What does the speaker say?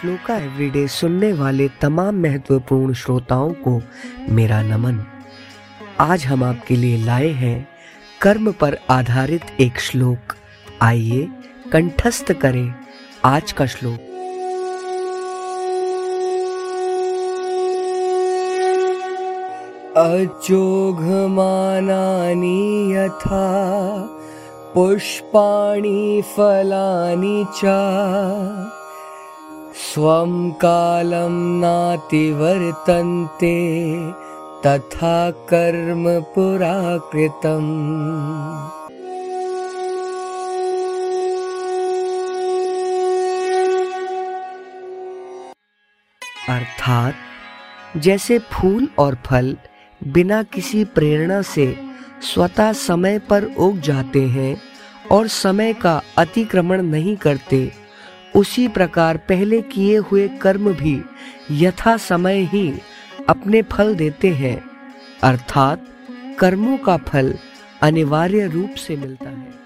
Shloka everyday सुनने वाले तमाम महत्वपूर्ण श्रोताओं को मेरा नमन। आज हम आपके लिए लाए हैं कर्म पर आधारित एक श्लोक। आइए कंठस्थ करें आज का श्लोक। अचोघमानानि यथा, पुष्पाणि फलानि च। स्वं, कालं नातिवर्तन्ते तथा कर्म पुराकृतम्। अर्थात, जैसे फूल और फल बिना किसी प्रेरणा से स्वतः समय पर उग जाते हैं और समय का अतिक्रमण नहीं करते उसी प्रकार पहले किए हुए कर्म भी यथा समय ही अपने फल देते हैं। अर्थात कर्मों का फल अनिवार्य रूप से मिलता है।